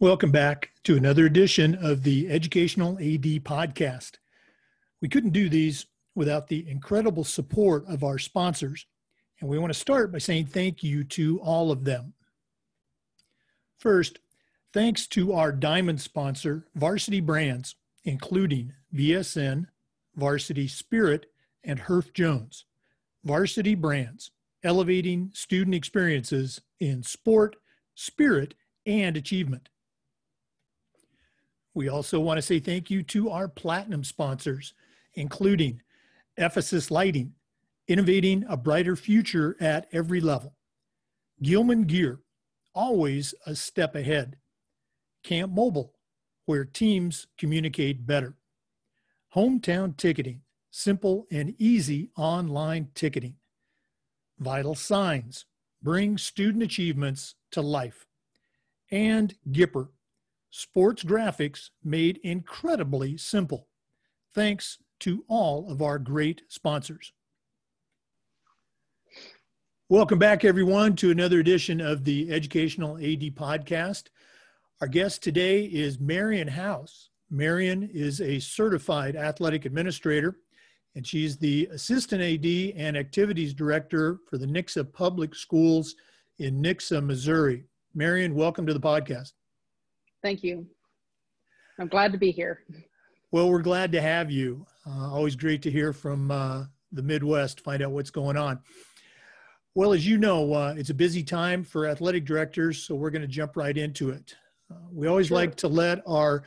Welcome back to another edition of the Educational AD Podcast. We couldn't do these without the incredible support of our sponsors, and we want to start by saying thank you to all of them. First, thanks to our diamond sponsor, Varsity Brands, including VSN, Varsity Spirit, and Herff Jones. Varsity Brands, elevating student experiences in sport, spirit, and achievement. We also want to say thank you to our platinum sponsors, including Ephesus Lighting, innovating a brighter future at every level. Gilman Gear, always a step ahead. Camp Mobile, where teams communicate better. Hometown Ticketing, simple and easy online ticketing. Vital Signs, bring student achievements to life. And Gipper, sports graphics made incredibly simple. Thanks to all of our great sponsors. Welcome back, everyone, to another edition of the Educational AD Podcast. Our guest today is Marion House. Marion is a certified athletic administrator, and she's the Assistant AD and Activities Director for the Nixa Public Schools in Nixa, Missouri. Marion, welcome to the podcast. Thank you. I'm glad to be here. Well, we're glad to have you. Uh, always great to hear from uh, the Midwest, find out what's going on. Well, as you know, uh, it's a busy time for athletic directors, so we're going to jump right into it. Uh, we always sure. like to let our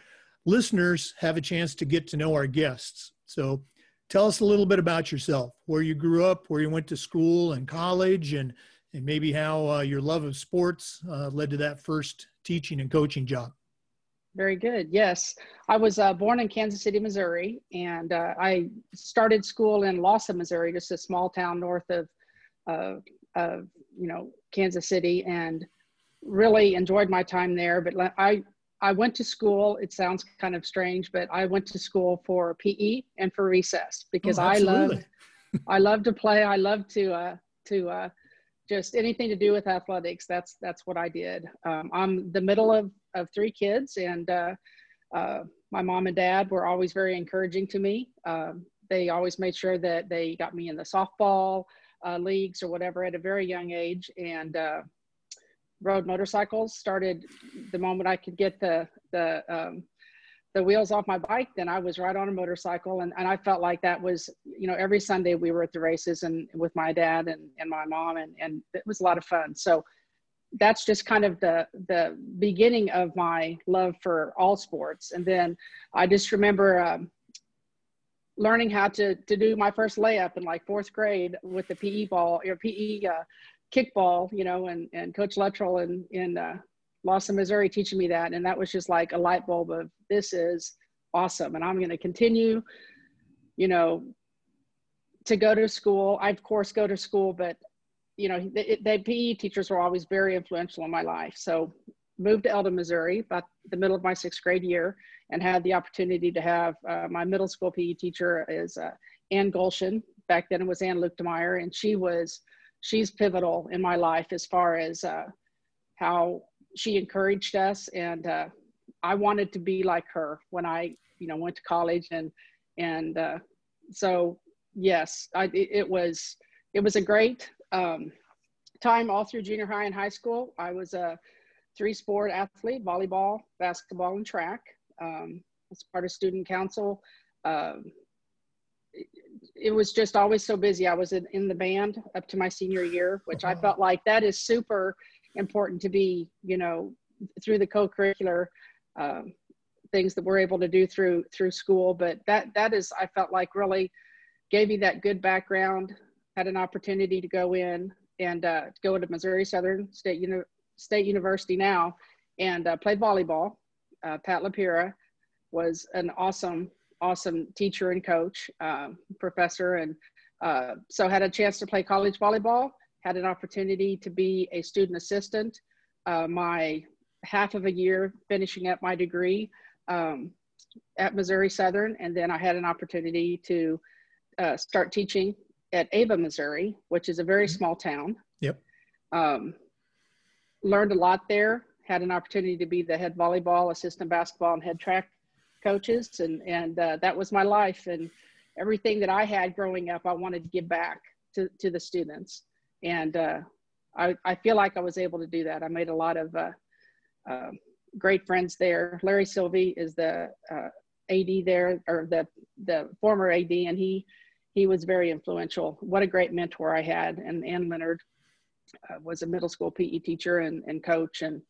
listeners have a chance to get to know our guests. So tell us a little bit about yourself, where you grew up, where you went to school and college, and, and maybe how uh, your love of sports uh, led to that first teaching and coaching job. Very good. Yes, I was uh, born in Kansas City, Missouri, and uh, I started school in Lawson, Missouri, just a small town north of, uh, of you know Kansas City, and really enjoyed my time there. But I I went to school. It sounds kind of strange, but I went to school for PE and for recess because oh, I love I love to play. I love to uh, to uh, just anything to do with athletics. That's that's what I did. Um, I'm the middle of of three kids, and uh, uh, my mom and dad were always very encouraging to me. Um, they always made sure that they got me in the softball uh, leagues or whatever at a very young age, and uh, rode motorcycles. Started the moment I could get the the um, the wheels off my bike, then I was right on a motorcycle. And, and I felt like that was, you know, every Sunday we were at the races and with my dad and, and my mom and, and it was a lot of fun. So that's just kind of the the beginning of my love for all sports. And then I just remember um, learning how to to do my first layup in like fourth grade with the PE ball or PE uh, kickball, you know, and and Coach Luttrell in in uh, Lawson, Missouri, teaching me that, and that was just like a light bulb of this is awesome, and I'm going to continue, you know, to go to school. I of course go to school, but you know, the, the PE teachers were always very influential in my life. So moved to Eldon, Missouri, about the middle of my sixth grade year, and had the opportunity to have uh, my middle school PE teacher is uh, Ann Golshin. Back then it was Ann Luchtemeier, and she was she's pivotal in my life as far as uh, how she encouraged us, and uh, I wanted to be like her when I you know went to college, and and uh, so yes, I, it was it was a great um, time all through junior high and high school. I was a three sport athlete, volleyball, basketball, and track. Um, as part of student council. Um, it, was just always so busy. I was in, in, the band up to my senior year, which I felt like that is super important to be, you know, through the co-curricular um, things that we're able to do through through school. But that that is, I felt like really gave me that good background had an opportunity to go in and uh, go into Missouri Southern State, Uni- State University now and uh, played volleyball. Uh, Pat Lipira was an awesome, awesome teacher and coach, um, professor. And uh, so had a chance to play college volleyball, had an opportunity to be a student assistant. Uh, my half of a year finishing up my degree um, at Missouri Southern. And then I had an opportunity to uh, start teaching at Ava, Missouri, which is a very mm-hmm. small town. Yep. Um, learned a lot there. Had an opportunity to be the head volleyball, assistant basketball, and head track coaches, and and uh, that was my life. And everything that I had growing up, I wanted to give back to to the students. And uh, I I feel like I was able to do that. I made a lot of uh, um, great friends there. Larry Sylvie is the uh, AD there, or the the former AD, and he he was very influential. What a great mentor I had. And Ann Leonard uh, was a middle school PE teacher and, and coach, and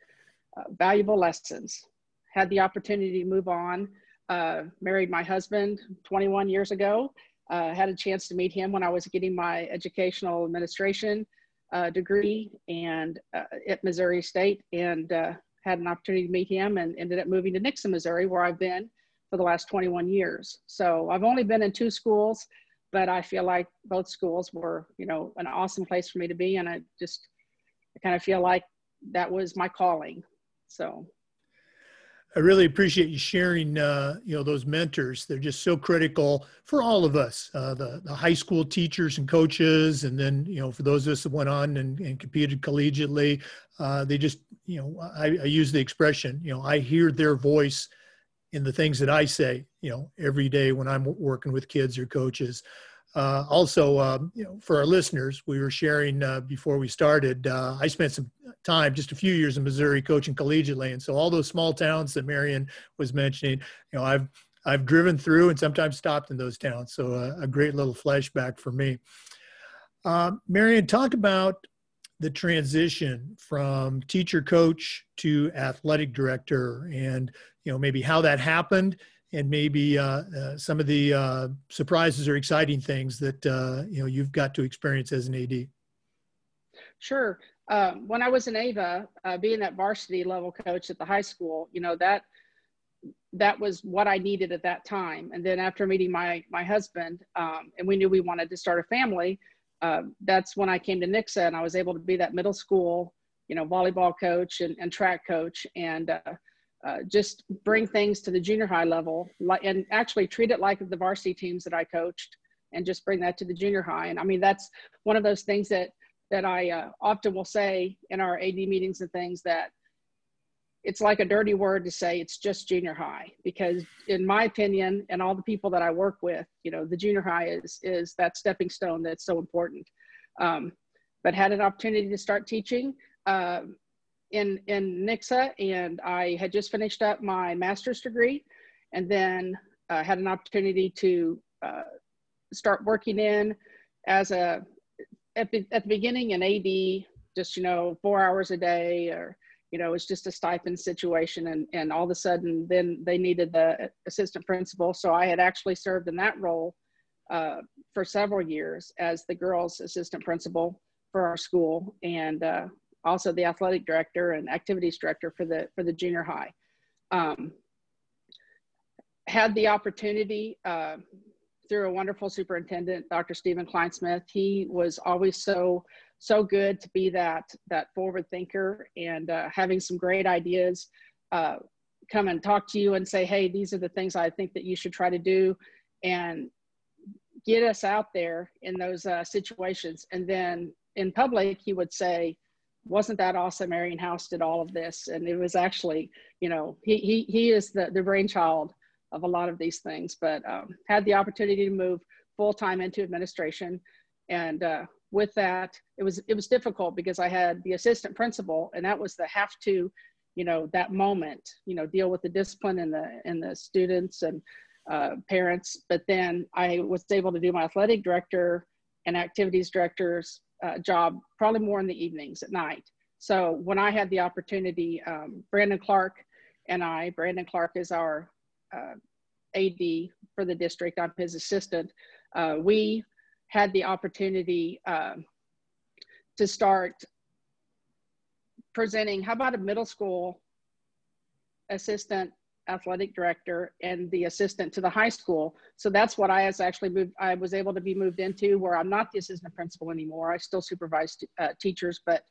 uh, valuable lessons. Had the opportunity to move on. Uh, married my husband 21 years ago. Uh, had a chance to meet him when I was getting my educational administration uh, degree and uh, at Missouri State, and had an opportunity to meet him, and ended up moving to Nixa, Missouri, where I've been for the last 21 years. So I've only been in two schools, but I feel like both schools were, you know, an awesome place for me to be. And I just, I kind of feel like that was my calling. So I really appreciate you sharing, uh, you know, those mentors. They're just so critical for all of us, uh, the, the high school teachers and coaches, and then, you know, for those of us that went on and, and competed collegiately, uh, they just, you know, I, I use the expression, you know, I hear their voice in the things that I say, you know, every day when I'm working with kids or coaches. Uh, also, um, you know, for our listeners, we were sharing uh, before we started. Uh, I spent some time, just a few years in Missouri, coaching collegiately, and so all those small towns that Marion was mentioning, you know, I've I've driven through and sometimes stopped in those towns. So uh, a great little flashback for me. Um, Marion, talk about the transition from teacher coach to athletic director and you know maybe how that happened and maybe uh, uh, some of the uh, surprises or exciting things that uh, you know you've got to experience as an AD. Sure. Um, when I was in Ava, uh, being that varsity level coach at the high school, you know that that was what I needed at that time. And then after meeting my my husband, um, and we knew we wanted to start a family, uh, that's when I came to Nixa, and I was able to be that middle school, you know, volleyball coach and, and track coach, and uh, just bring things to the junior high level and actually treat it like the varsity teams that I coached and just bring that to the junior high. And I mean, that's one of those things that, that I uh, often will say in our AD meetings and things that it's like a dirty word to say it's just junior high because in my opinion and all the people that I work with, you know, the junior high is, is that stepping stone that's so important. Um, but had an opportunity to start teaching. Uh, in in Nixa, and I had just finished up my master's degree, and then uh, had an opportunity to uh, start working in as a at the, at the beginning an AD, just you know four hours a day, or you know it's just a stipend situation, and and all of a sudden then they needed the assistant principal, so I had actually served in that role uh, for several years as the girls assistant principal for our school, and uh, also the athletic director and activities director for the for the junior high. Um, had the opportunity uh, through a wonderful superintendent, Dr. Stephen Kleinsmith. He was always so so good to be that that forward thinker and uh, having some great ideas. Uh, come and talk to you and say, hey, these are the things I think that you should try to do, and get us out there in those uh, situations. And then in public, he would say, wasn't that awesome marion house did all of this. And it was actually you know he he, he is the, the brainchild of a lot of these things but um, had the opportunity to move full-time into administration. And uh, with that it was it was difficult because i had the assistant principal and that was the have to you know that moment you know deal with the discipline and the and the students and uh, parents. But then i was able to do my athletic director and activities directors uh, job probably more in the evenings at night. So when I had the opportunity, um, Brandon Clark and I, Brandon Clark is our uh, AD for the district, I'm his assistant. Uh, we had the opportunity um, to start presenting, how about a middle school assistant athletic director and the assistant to the high school. So that's what I was actually moved. I was able to be moved into where I'm not the assistant principal anymore. I still supervise uh, teachers, but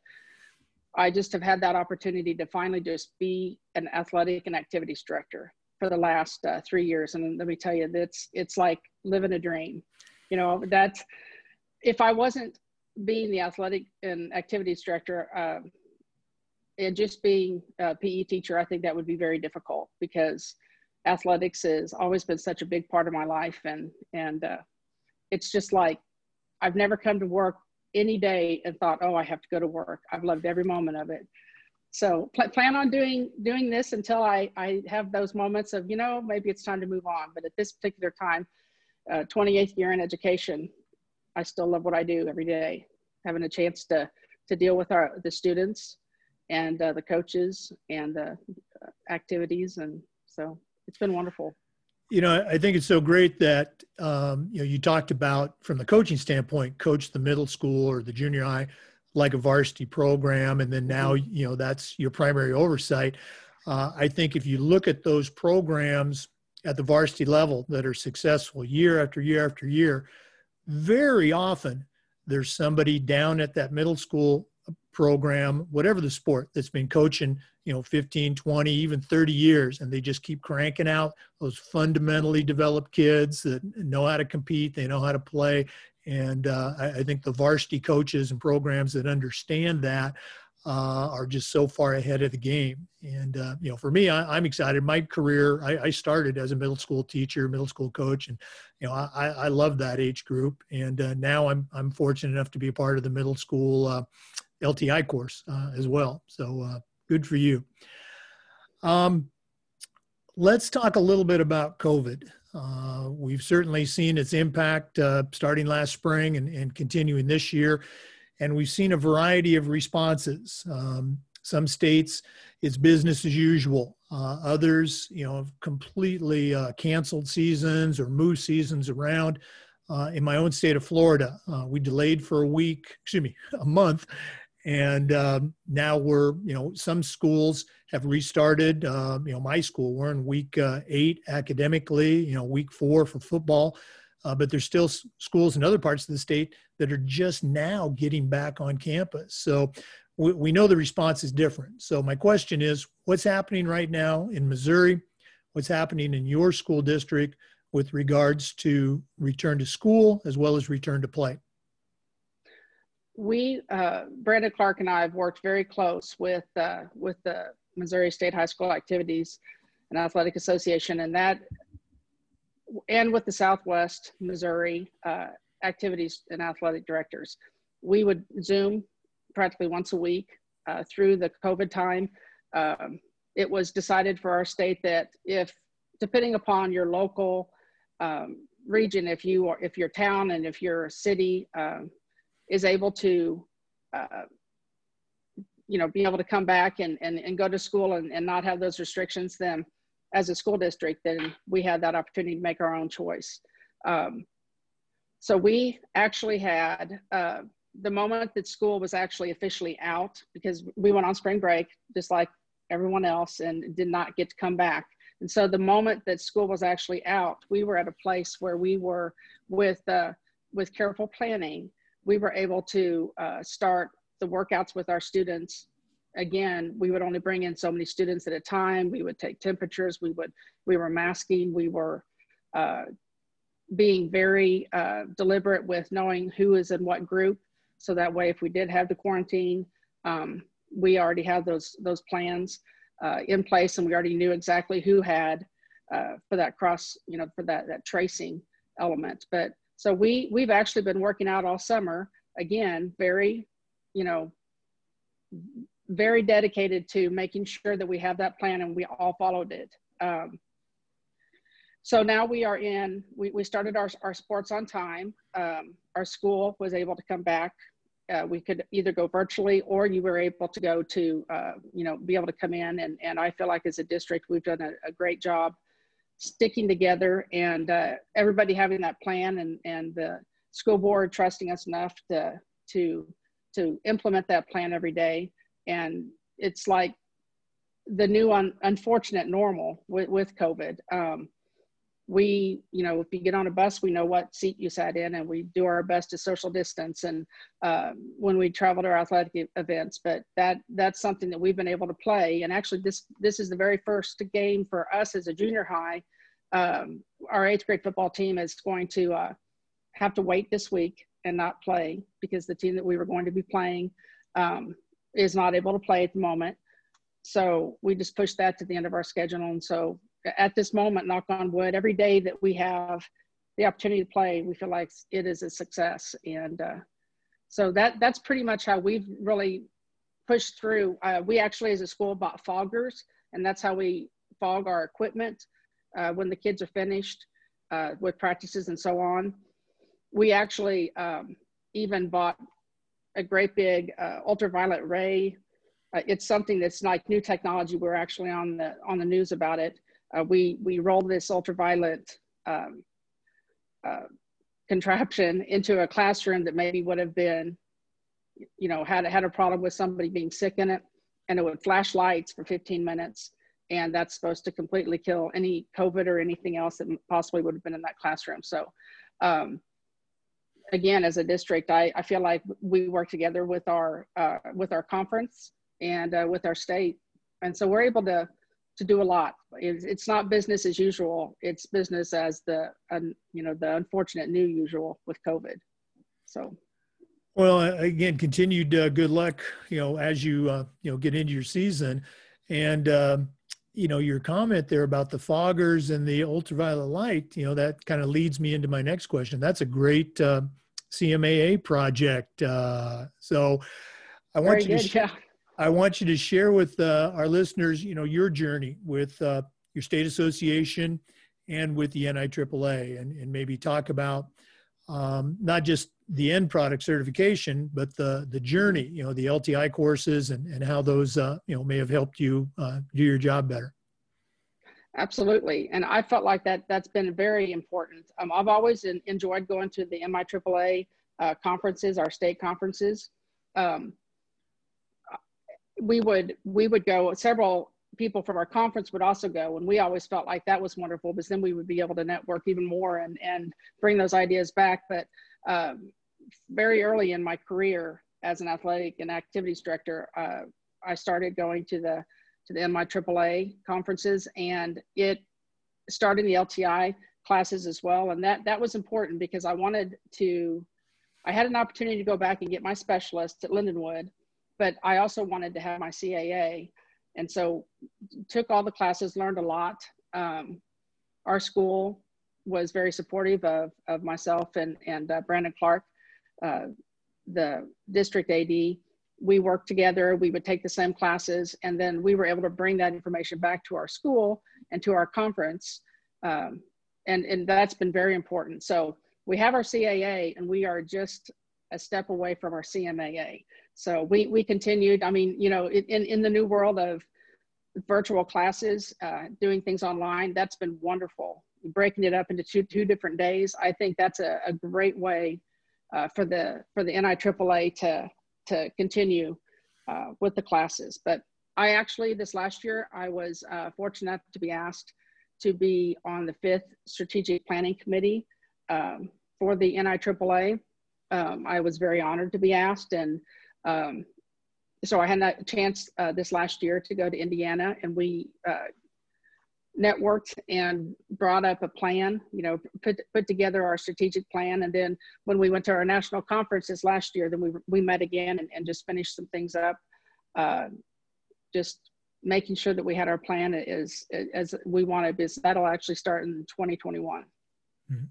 I just have had that opportunity to finally just be an athletic and activities director for the last uh, three years. And let me tell you, it's it's like living a dream. You know, that's if I wasn't being the athletic and activities director um, and just being a PE teacher, I think that would be very difficult because athletics has always been such a big part of my life, and and uh, it's just like I've never come to work any day and thought, oh, I have to go to work. I've loved every moment of it. So pl- plan on doing doing this until I I have those moments of you know maybe it's time to move on. But at this particular time, uh, 28th year in education, I still love what I do every day. Having a chance to to deal with our the students and uh, the coaches and the uh, activities, and so it's been wonderful. You know, I think it's so great that um, you know you talked about from the coaching standpoint, coach the middle school or the junior high like a varsity program, and then now mm-hmm. you know that's your primary oversight. Uh, I think if you look at those programs at the varsity level that are successful year after year after year, very often there's somebody down at that middle school program, whatever the sport that's been coaching, you know, 15, 20, even 30 years, and they just keep cranking out those fundamentally developed kids that know how to compete, they know how to play. And uh, I, I, think the varsity coaches and programs that understand that uh, are just so far ahead of the game. And, uh, you know, for me, I, am excited. My career, I, I, started as a middle school teacher, middle school coach, and, you know, I, I love that age group. And uh, now I'm, I'm fortunate enough to be a part of the middle school uh, LTI course uh, as well. So uh, good for you. Um, let's talk a little bit about COVID. Uh, we've certainly seen its impact uh, starting last spring and, and, continuing this year. And we've seen a variety of responses. Um, some states, it's business as usual. Uh, others, you know, have completely uh, canceled seasons or moved seasons around. Uh, in my own state of Florida, uh, we delayed for a week, excuse me, a month, and um, now we're you know some schools have restarted um, you know my school we're in week uh, eight academically you know week four for football uh, but there's still s- schools in other parts of the state that are just now getting back on campus. So we, we know the response is different. So my question is what's happening right now in missouri? What's happening in your school district with regards to return to school as well as return to play we, uh, Brandon Clark and I have worked very close with, uh, with the Missouri State High School Activities and Athletic Association and that, and with the Southwest Missouri uh, Activities and Athletic Directors. We would Zoom practically once a week uh, through the COVID time. Um, it was decided for our state that if, depending upon your local um, region, if you are, if your town and if your city um, is able to, uh, you know, be able to come back and, and, and go to school and, and not have those restrictions, then as a school district, then we had that opportunity to make our own choice. Um, so we actually had uh, the moment that school was actually officially out because we went on spring break just like everyone else and did not get to come back. And so the moment that school was actually out, we were at a place where we were with uh, with careful planning we were able to uh, start the workouts with our students. Again we would only bring in so many students at a time. We would take temperatures. We would we were masking. We were uh, being very uh, deliberate with knowing who is in what group. So that way if we did have the quarantine um, we already had those those plans uh, in place and we already knew exactly who had uh, for that cross you know for that that tracing element. But so we we've actually been working out all summer again, very, you know, very dedicated to making sure that we have that plan and we all followed it. Um, so now we are in, we, we started our, our sports on time. Um, our school was able to come back. Uh, we could either go virtually or you were able to go to, uh, you know, be able to come in. And, and I feel like as a district, we've done a, a great job sticking together and uh, everybody having that plan and, and the school board trusting us enough to, to, to implement that plan every day. And it's like the new un- unfortunate normal with, with COVID. Um, we, you know, if you get on a bus, we know what seat you sat in, and we do our best to social distance. And uh, when we travel to our athletic events, but that that's something that we've been able to play. And actually, this this is the very first game for us as a junior high. Um, our eighth grade football team is going to uh, have to wait this week and not play because the team that we were going to be playing um, is not able to play at the moment. So we just pushed that to the end of our schedule. And so at this moment, knock on wood, every day that we have the opportunity to play, we feel like it is a success. And uh, so that that's pretty much how we've really pushed through. Uh, we actually, as a school, bought foggers, and that's how we fog our equipment uh, when the kids are finished uh, with practices and so on. We actually um, even bought a great big uh, ultraviolet ray. Uh, it's something that's like new technology. We're actually on the on the news about it. Uh, we we rolled this ultraviolet um, uh, contraption into a classroom that maybe would have been, you know, had had a problem with somebody being sick in it, and it would flash lights for 15 minutes, and that's supposed to completely kill any COVID or anything else that possibly would have been in that classroom. So. Um, again, as a district, I, I feel like we work together with our uh, with our conference and uh, with our state, and so we're able to to do a lot. It's, it's not business as usual. It's business as the you know the unfortunate new usual with COVID. So. Well, again, continued uh, good luck. You know, as you uh, you know get into your season, and um, you know your comment there about the foggers and the ultraviolet light. You know that kind of leads me into my next question. That's a great uh, CMAA project. Uh, so I want Very you good, to yeah. I want you to share with uh, our listeners, you know, your journey with uh, your state association and with the NIAAA, and, and maybe talk about um, not just the end product certification, but the the journey, you know, the LTI courses and and how those uh, you know may have helped you uh, do your job better. Absolutely, and I felt like that that's been very important. Um, I've always enjoyed going to the NIAAA uh, conferences, our state conferences. Um, we would we would go several people from our conference would also go and we always felt like that was wonderful because then we would be able to network even more and and bring those ideas back. But um, very early in my career as an athletic and activities director uh, i started going to the to the NIAAA conferences and it started the lti classes as well. And that that was important because i wanted to i had an opportunity to go back and get my specialist at lindenwood but I also wanted to have my CAA. And so took all the classes, learned a lot. Um, our school was very supportive of, of myself and, and uh, Brandon Clark, uh, the district AD. We worked together, we would take the same classes, and then we were able to bring that information back to our school and to our conference. Um, and, and that's been very important. So we have our CAA and we are just a step away from our CMAA. So we, we continued, I mean, you know, in, in the new world of virtual classes, uh, doing things online, that's been wonderful. Breaking it up into two, two different days, I think that's a, a great way uh, for the for the NIAAA to to continue uh, with the classes. But I actually this last year I was uh, fortunate to be asked to be on the fifth strategic planning committee um, for the NIAAA. Um, I was very honored to be asked, and um, so I had a chance uh, this last year to go to Indiana and we uh, networked and brought up a plan, you know, put, put together our strategic plan. And then when we went to our national conferences last year, then we, we met again and, and just finished some things up. Uh, just making sure that we had our plan as, as we wanted, because that'll actually start in 2021. Mm-hmm.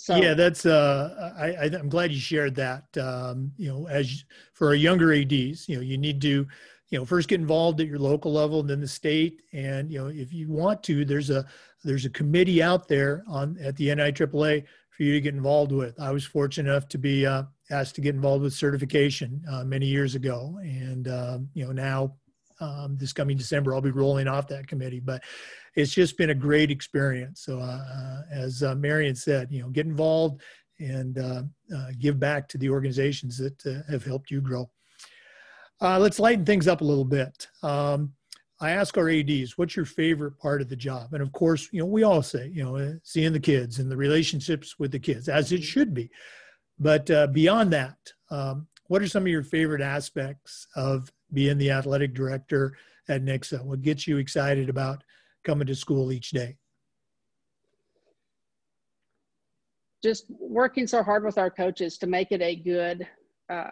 So yeah, that's uh, I, I am glad you shared that. Um, you know, as for our younger ads, you know, you need to, you know, first get involved at your local level, and then the state, and you know, if you want to, there's a there's a committee out there on at the NIAAA for you to get involved with. I was fortunate enough to be uh, asked to get involved with certification uh, many years ago, and um, you know now um, this coming December, I'll be rolling off that committee. But it's just been a great experience. So, uh, uh, as uh, Marion said, you know, get involved and uh, uh, give back to the organizations that uh, have helped you grow. let's lighten things up a little bit. Um, I ask our ads, "What's your favorite part of the job?" And of course, you know, we all say, you know, seeing the kids and the relationships with the kids, as it should be. But beyond that, um, what are some of your favorite aspects of being the athletic director at Nixa? What gets you excited about coming to school each day? just working so hard with our coaches to make it a good uh,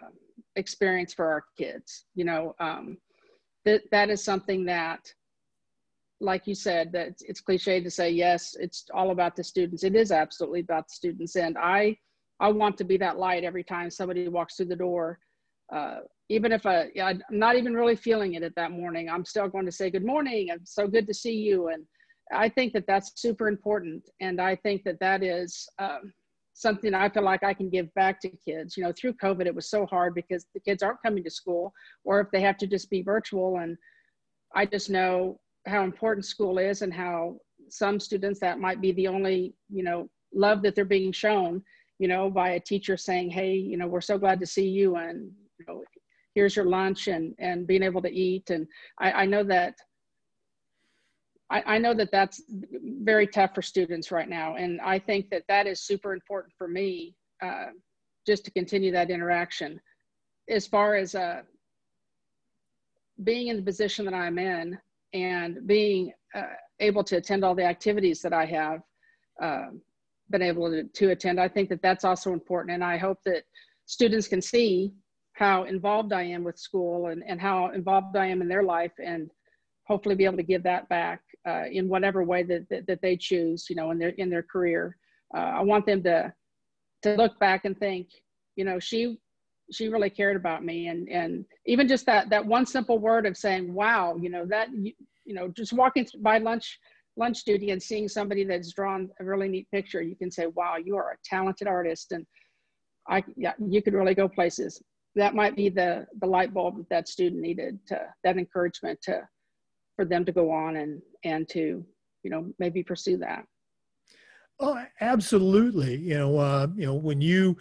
experience for our kids. You know, um, that that is something that, like you said, that it's, cliche to say yes, it's all about the students. It is absolutely about the students, and I I want to be that light every time somebody walks through the door. Uh, even if I, I'm not even really feeling it at that morning, I'm still going to say good morning. It's so good to see you. And I think that that's super important. And I think that that is um, something I feel like I can give back to kids. You know, through COVID, it was so hard because the kids aren't coming to school or if they have to just be virtual. And I just know how important school is and how some students that might be the only, you know, love that they're being shown, you know, by a teacher saying, hey, you know, we're so glad to see you. And, you know, here's your lunch and, and being able to eat. And I, I know that I, I know that that's very tough for students right now. And I think that that is super important for me uh, just to continue that interaction. As far as uh, being in the position that I'm in and being uh, able to attend all the activities that I have uh, been able to, to attend, I think that that's also important. And I hope that students can see how involved I am with school and, and how involved I am in their life and hopefully be able to give that back uh, in whatever way that, that, that, they choose, you know, in their, in their career. Uh, I want them to, to look back and think, you know, she, she really cared about me. And, and even just that, that one simple word of saying, wow, you know, that, you, you know, just walking by lunch, lunch duty and seeing somebody that's drawn a really neat picture, you can say, wow, you are a talented artist. And I, yeah, you could really go places. That might be the, the light bulb that, that student needed to, that encouragement to, for them to go on and and to you know maybe pursue that. Oh absolutely. You know uh, you know when you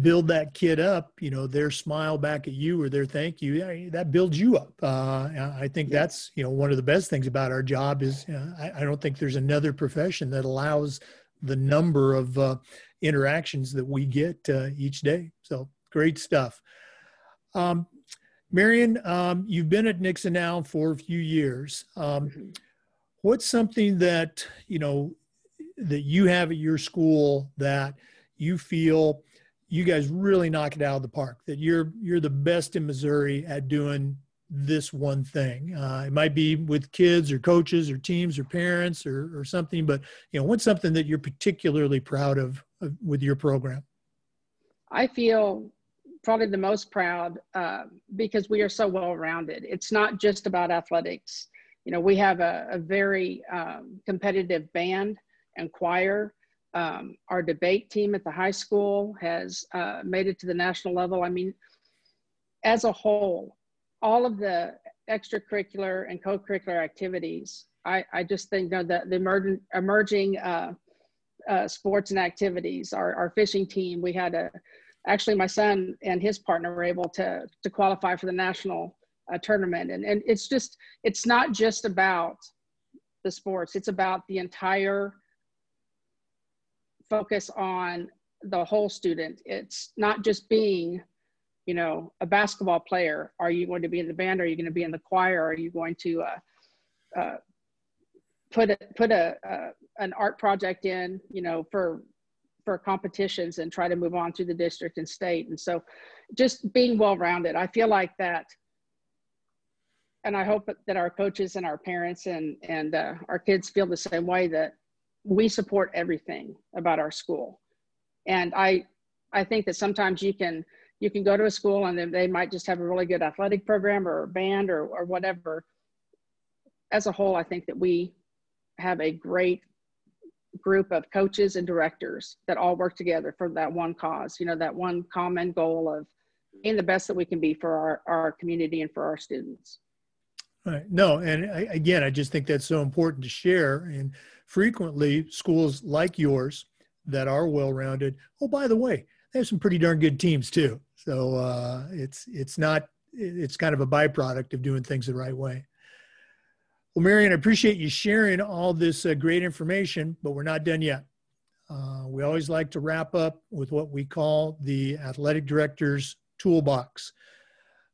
build that kid up you know their smile back at you or their thank you that builds you up. Uh, i think yeah. that's you know one of the best things about our job is I, I, don't think there's another profession that allows the number of uh, interactions that we get uh, each day. So great stuff um, Marion, um, you've been at Nixa now for a few years. Um, what's something that you know that you have at your school that you feel you guys really knock it out of the park? That you're you're the best in Missouri at doing this one thing. Uh, it might be with kids or coaches or teams or parents or, or something, but you know, what's something that you're particularly proud of, of with your program? I feel probably the most proud uh, because we are so well rounded. It's not just about athletics. You know, we have a, a very um, competitive band and choir. Um, our debate team at the high school has uh, made it to the national level. I mean, as a whole, all of the extracurricular and co-curricular activities, I, I just think you know, that the emerging, emerging uh, uh, sports and activities, our, our fishing team, we had a actually my son and his partner were able to to qualify for the national uh, tournament. And and it's just it's not just about the sports. It's about the entire focus on the whole student. It's not just being you know a basketball player. Are you going to be in the band? Are you going to be in the choir? Are you going to uh, uh, put a, put a uh, an art project in you know for for competitions and try to move on through the district and state. And so just being well-rounded, I feel like that, and I hope that our coaches and our parents and, and uh, our kids feel the same way that we support everything about our school. And I, I think that sometimes you can, you can go to a school and they might just have a really good athletic program or band or, or whatever. As a whole, I think that we have a great group of coaches and directors that all work together for that one cause, you know, that one common goal of being the best that we can be for our, our community and for our students. Right. No, and I, again, I just think that's so important to share. And frequently, schools like yours that are well-rounded. Oh, by the way, they have some pretty darn good teams too. So uh, it's it's not it's kind of a byproduct of doing things the right way. Well, Marion, I appreciate you sharing all this uh, great information, but we're not done yet. Uh, we always like to wrap up with what we call the athletic director's toolbox.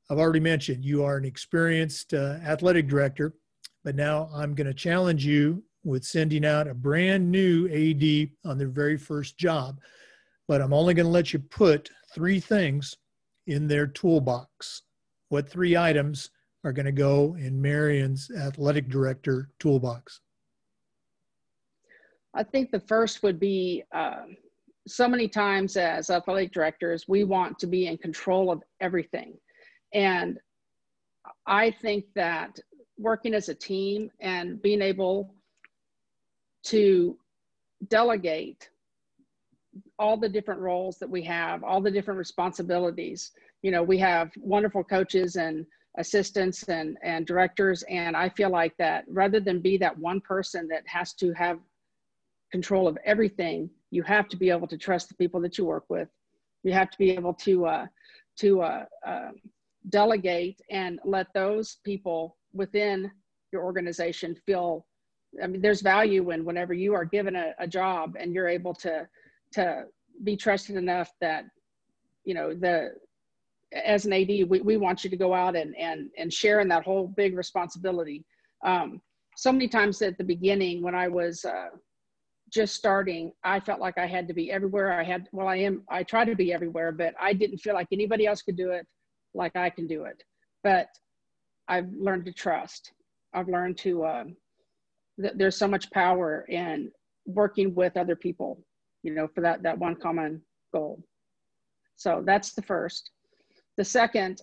I've already mentioned you are an experienced uh, athletic director, but now I'm going to challenge you with sending out a brand new AD on their very first job. But I'm only going to let you put three things in their toolbox. What three items are going to go in Marion's athletic director toolbox? I think the first would be um, so many times as athletic directors, we want to be in control of everything. And I think that working as a team and being able to delegate all the different roles that we have, all the different responsibilities. You know, we have wonderful coaches and assistants and, and directors. And I feel like that rather than be that one person that has to have control of everything, you have to be able to trust the people that you work with. You have to be able to, uh, to uh, uh, delegate and let those people within your organization feel I mean, there's value in whenever you are given a, a job and you're able to to be trusted enough that you know the as an AD, we, we want you to go out and and and share in that whole big responsibility. Um, so many times at the beginning when I was uh, just starting, I felt like I had to be everywhere. I had well, I am. I try to be everywhere, but I didn't feel like anybody else could do it like I can do it. But I've learned to trust. I've learned to. Um, th- there's so much power in working with other people you know, for that, that one common goal. So that's the first. The second,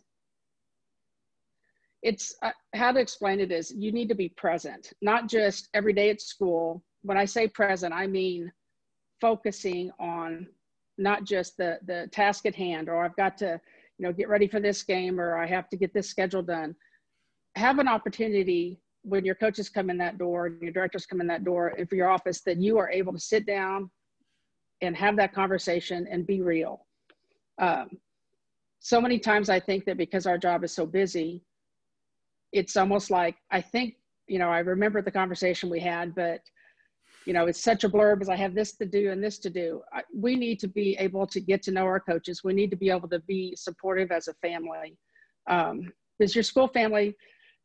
it's uh, how to explain it is you need to be present, not just every day at school. When I say present, I mean focusing on not just the, the task at hand, or I've got to, you know, get ready for this game, or I have to get this schedule done. Have an opportunity when your coaches come in that door and your directors come in that door for your office that you are able to sit down and have that conversation and be real. Um, so many times I think that because our job is so busy, it's almost like I think, you know, I remember the conversation we had, but you know, it's such a blur because I have this to do and this to do. I, we need to be able to get to know our coaches. We need to be able to be supportive as a family. Um, your school family,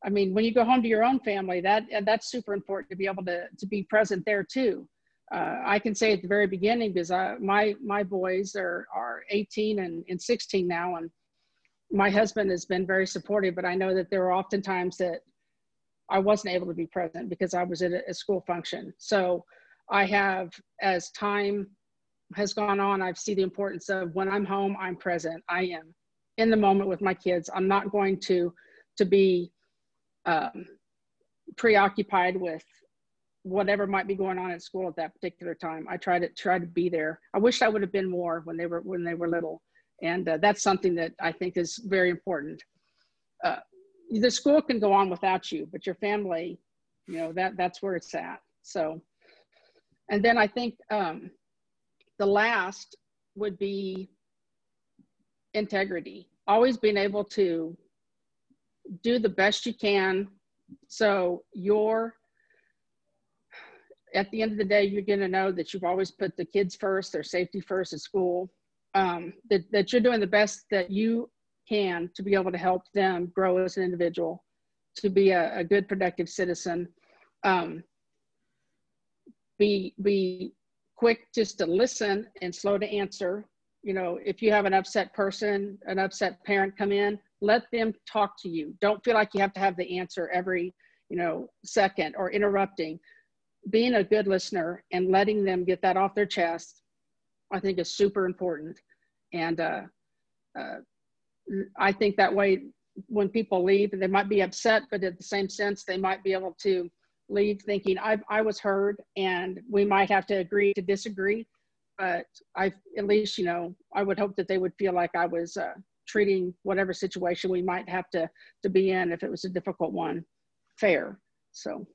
I mean, when you go home to your own family, that that's super important to be able to to be present there too uh, I can say at the very beginning because I, my my boys are are 18 and, and 16 now, and my husband has been very supportive. But I know that there are often times that I wasn't able to be present because I was at a, a school function. So I have, as time has gone on, I've seen the importance of when I'm home, I'm present. I am in the moment with my kids. I'm not going to to be um, preoccupied with whatever might be going on at school at that particular time. I try to try to be there. I wish I would have been more when they were when they were little, and uh, that's something that I think is very important. Uh, the school can go on without you, but your family, you know that that's where it's at. So, and then I think um, the last would be integrity. Always being able to do the best you can so your at the end of the day, you're going to know that you've always put the kids first, their safety first at school, um, that, that you're doing the best that you can to be able to help them grow as an individual, to be a, a good, productive citizen. Um, be, be quick just to listen and slow to answer. You know, if you have an upset person, an upset parent come in, let them talk to you. Don't feel like you have to have the answer every, you know, second or interrupting being a good listener and letting them get that off their chest, I think is super important. And uh, uh, I think that way, when people leave, they might be upset, but at the same sense, they might be able to leave thinking I, I was heard and we might have to agree to disagree. But I, at least, you know, I would hope that they would feel like I was uh, treating whatever situation we might have to, to be in if it was a difficult one fair. So.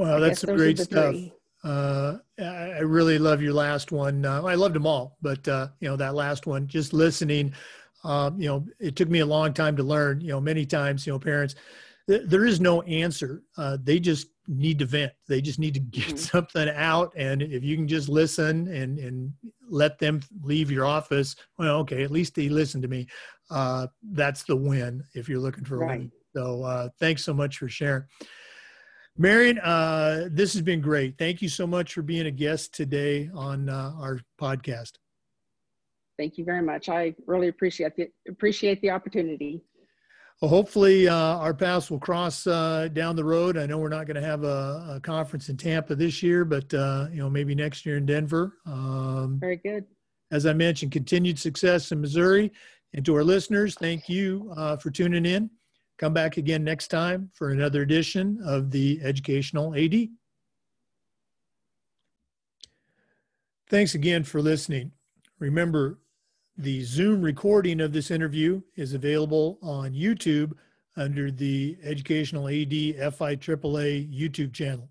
Well, I that's some great stuff. Uh, I really love your last one. Uh, I loved them all, but uh, you know that last one, just listening. Um, you know, it took me a long time to learn. You know, many times, you know, parents, th- there is no answer. Uh, they just need to vent. They just need to get mm-hmm. something out, and if you can just listen and and let them leave your office, well, okay, at least they listened to me. Uh, that's the win if you're looking for a right. win. So, uh, thanks so much for sharing. Marion, uh, this has been great. Thank you so much for being a guest today on uh, our podcast. Thank you very much. I really appreciate the appreciate the opportunity. Well, hopefully uh, our paths will cross uh, down the road. I know we're not going to have a, a, conference in Tampa this year, but uh, you know maybe next year in Denver. Um, Very good. As I mentioned, continued success in Missouri. And to our listeners, thank you uh, for tuning in. Come back again next time for another edition of the Educational AD. Thanks again for listening. Remember, the Zoom recording of this interview is available on YouTube under the Educational AD FI AAA YouTube channel.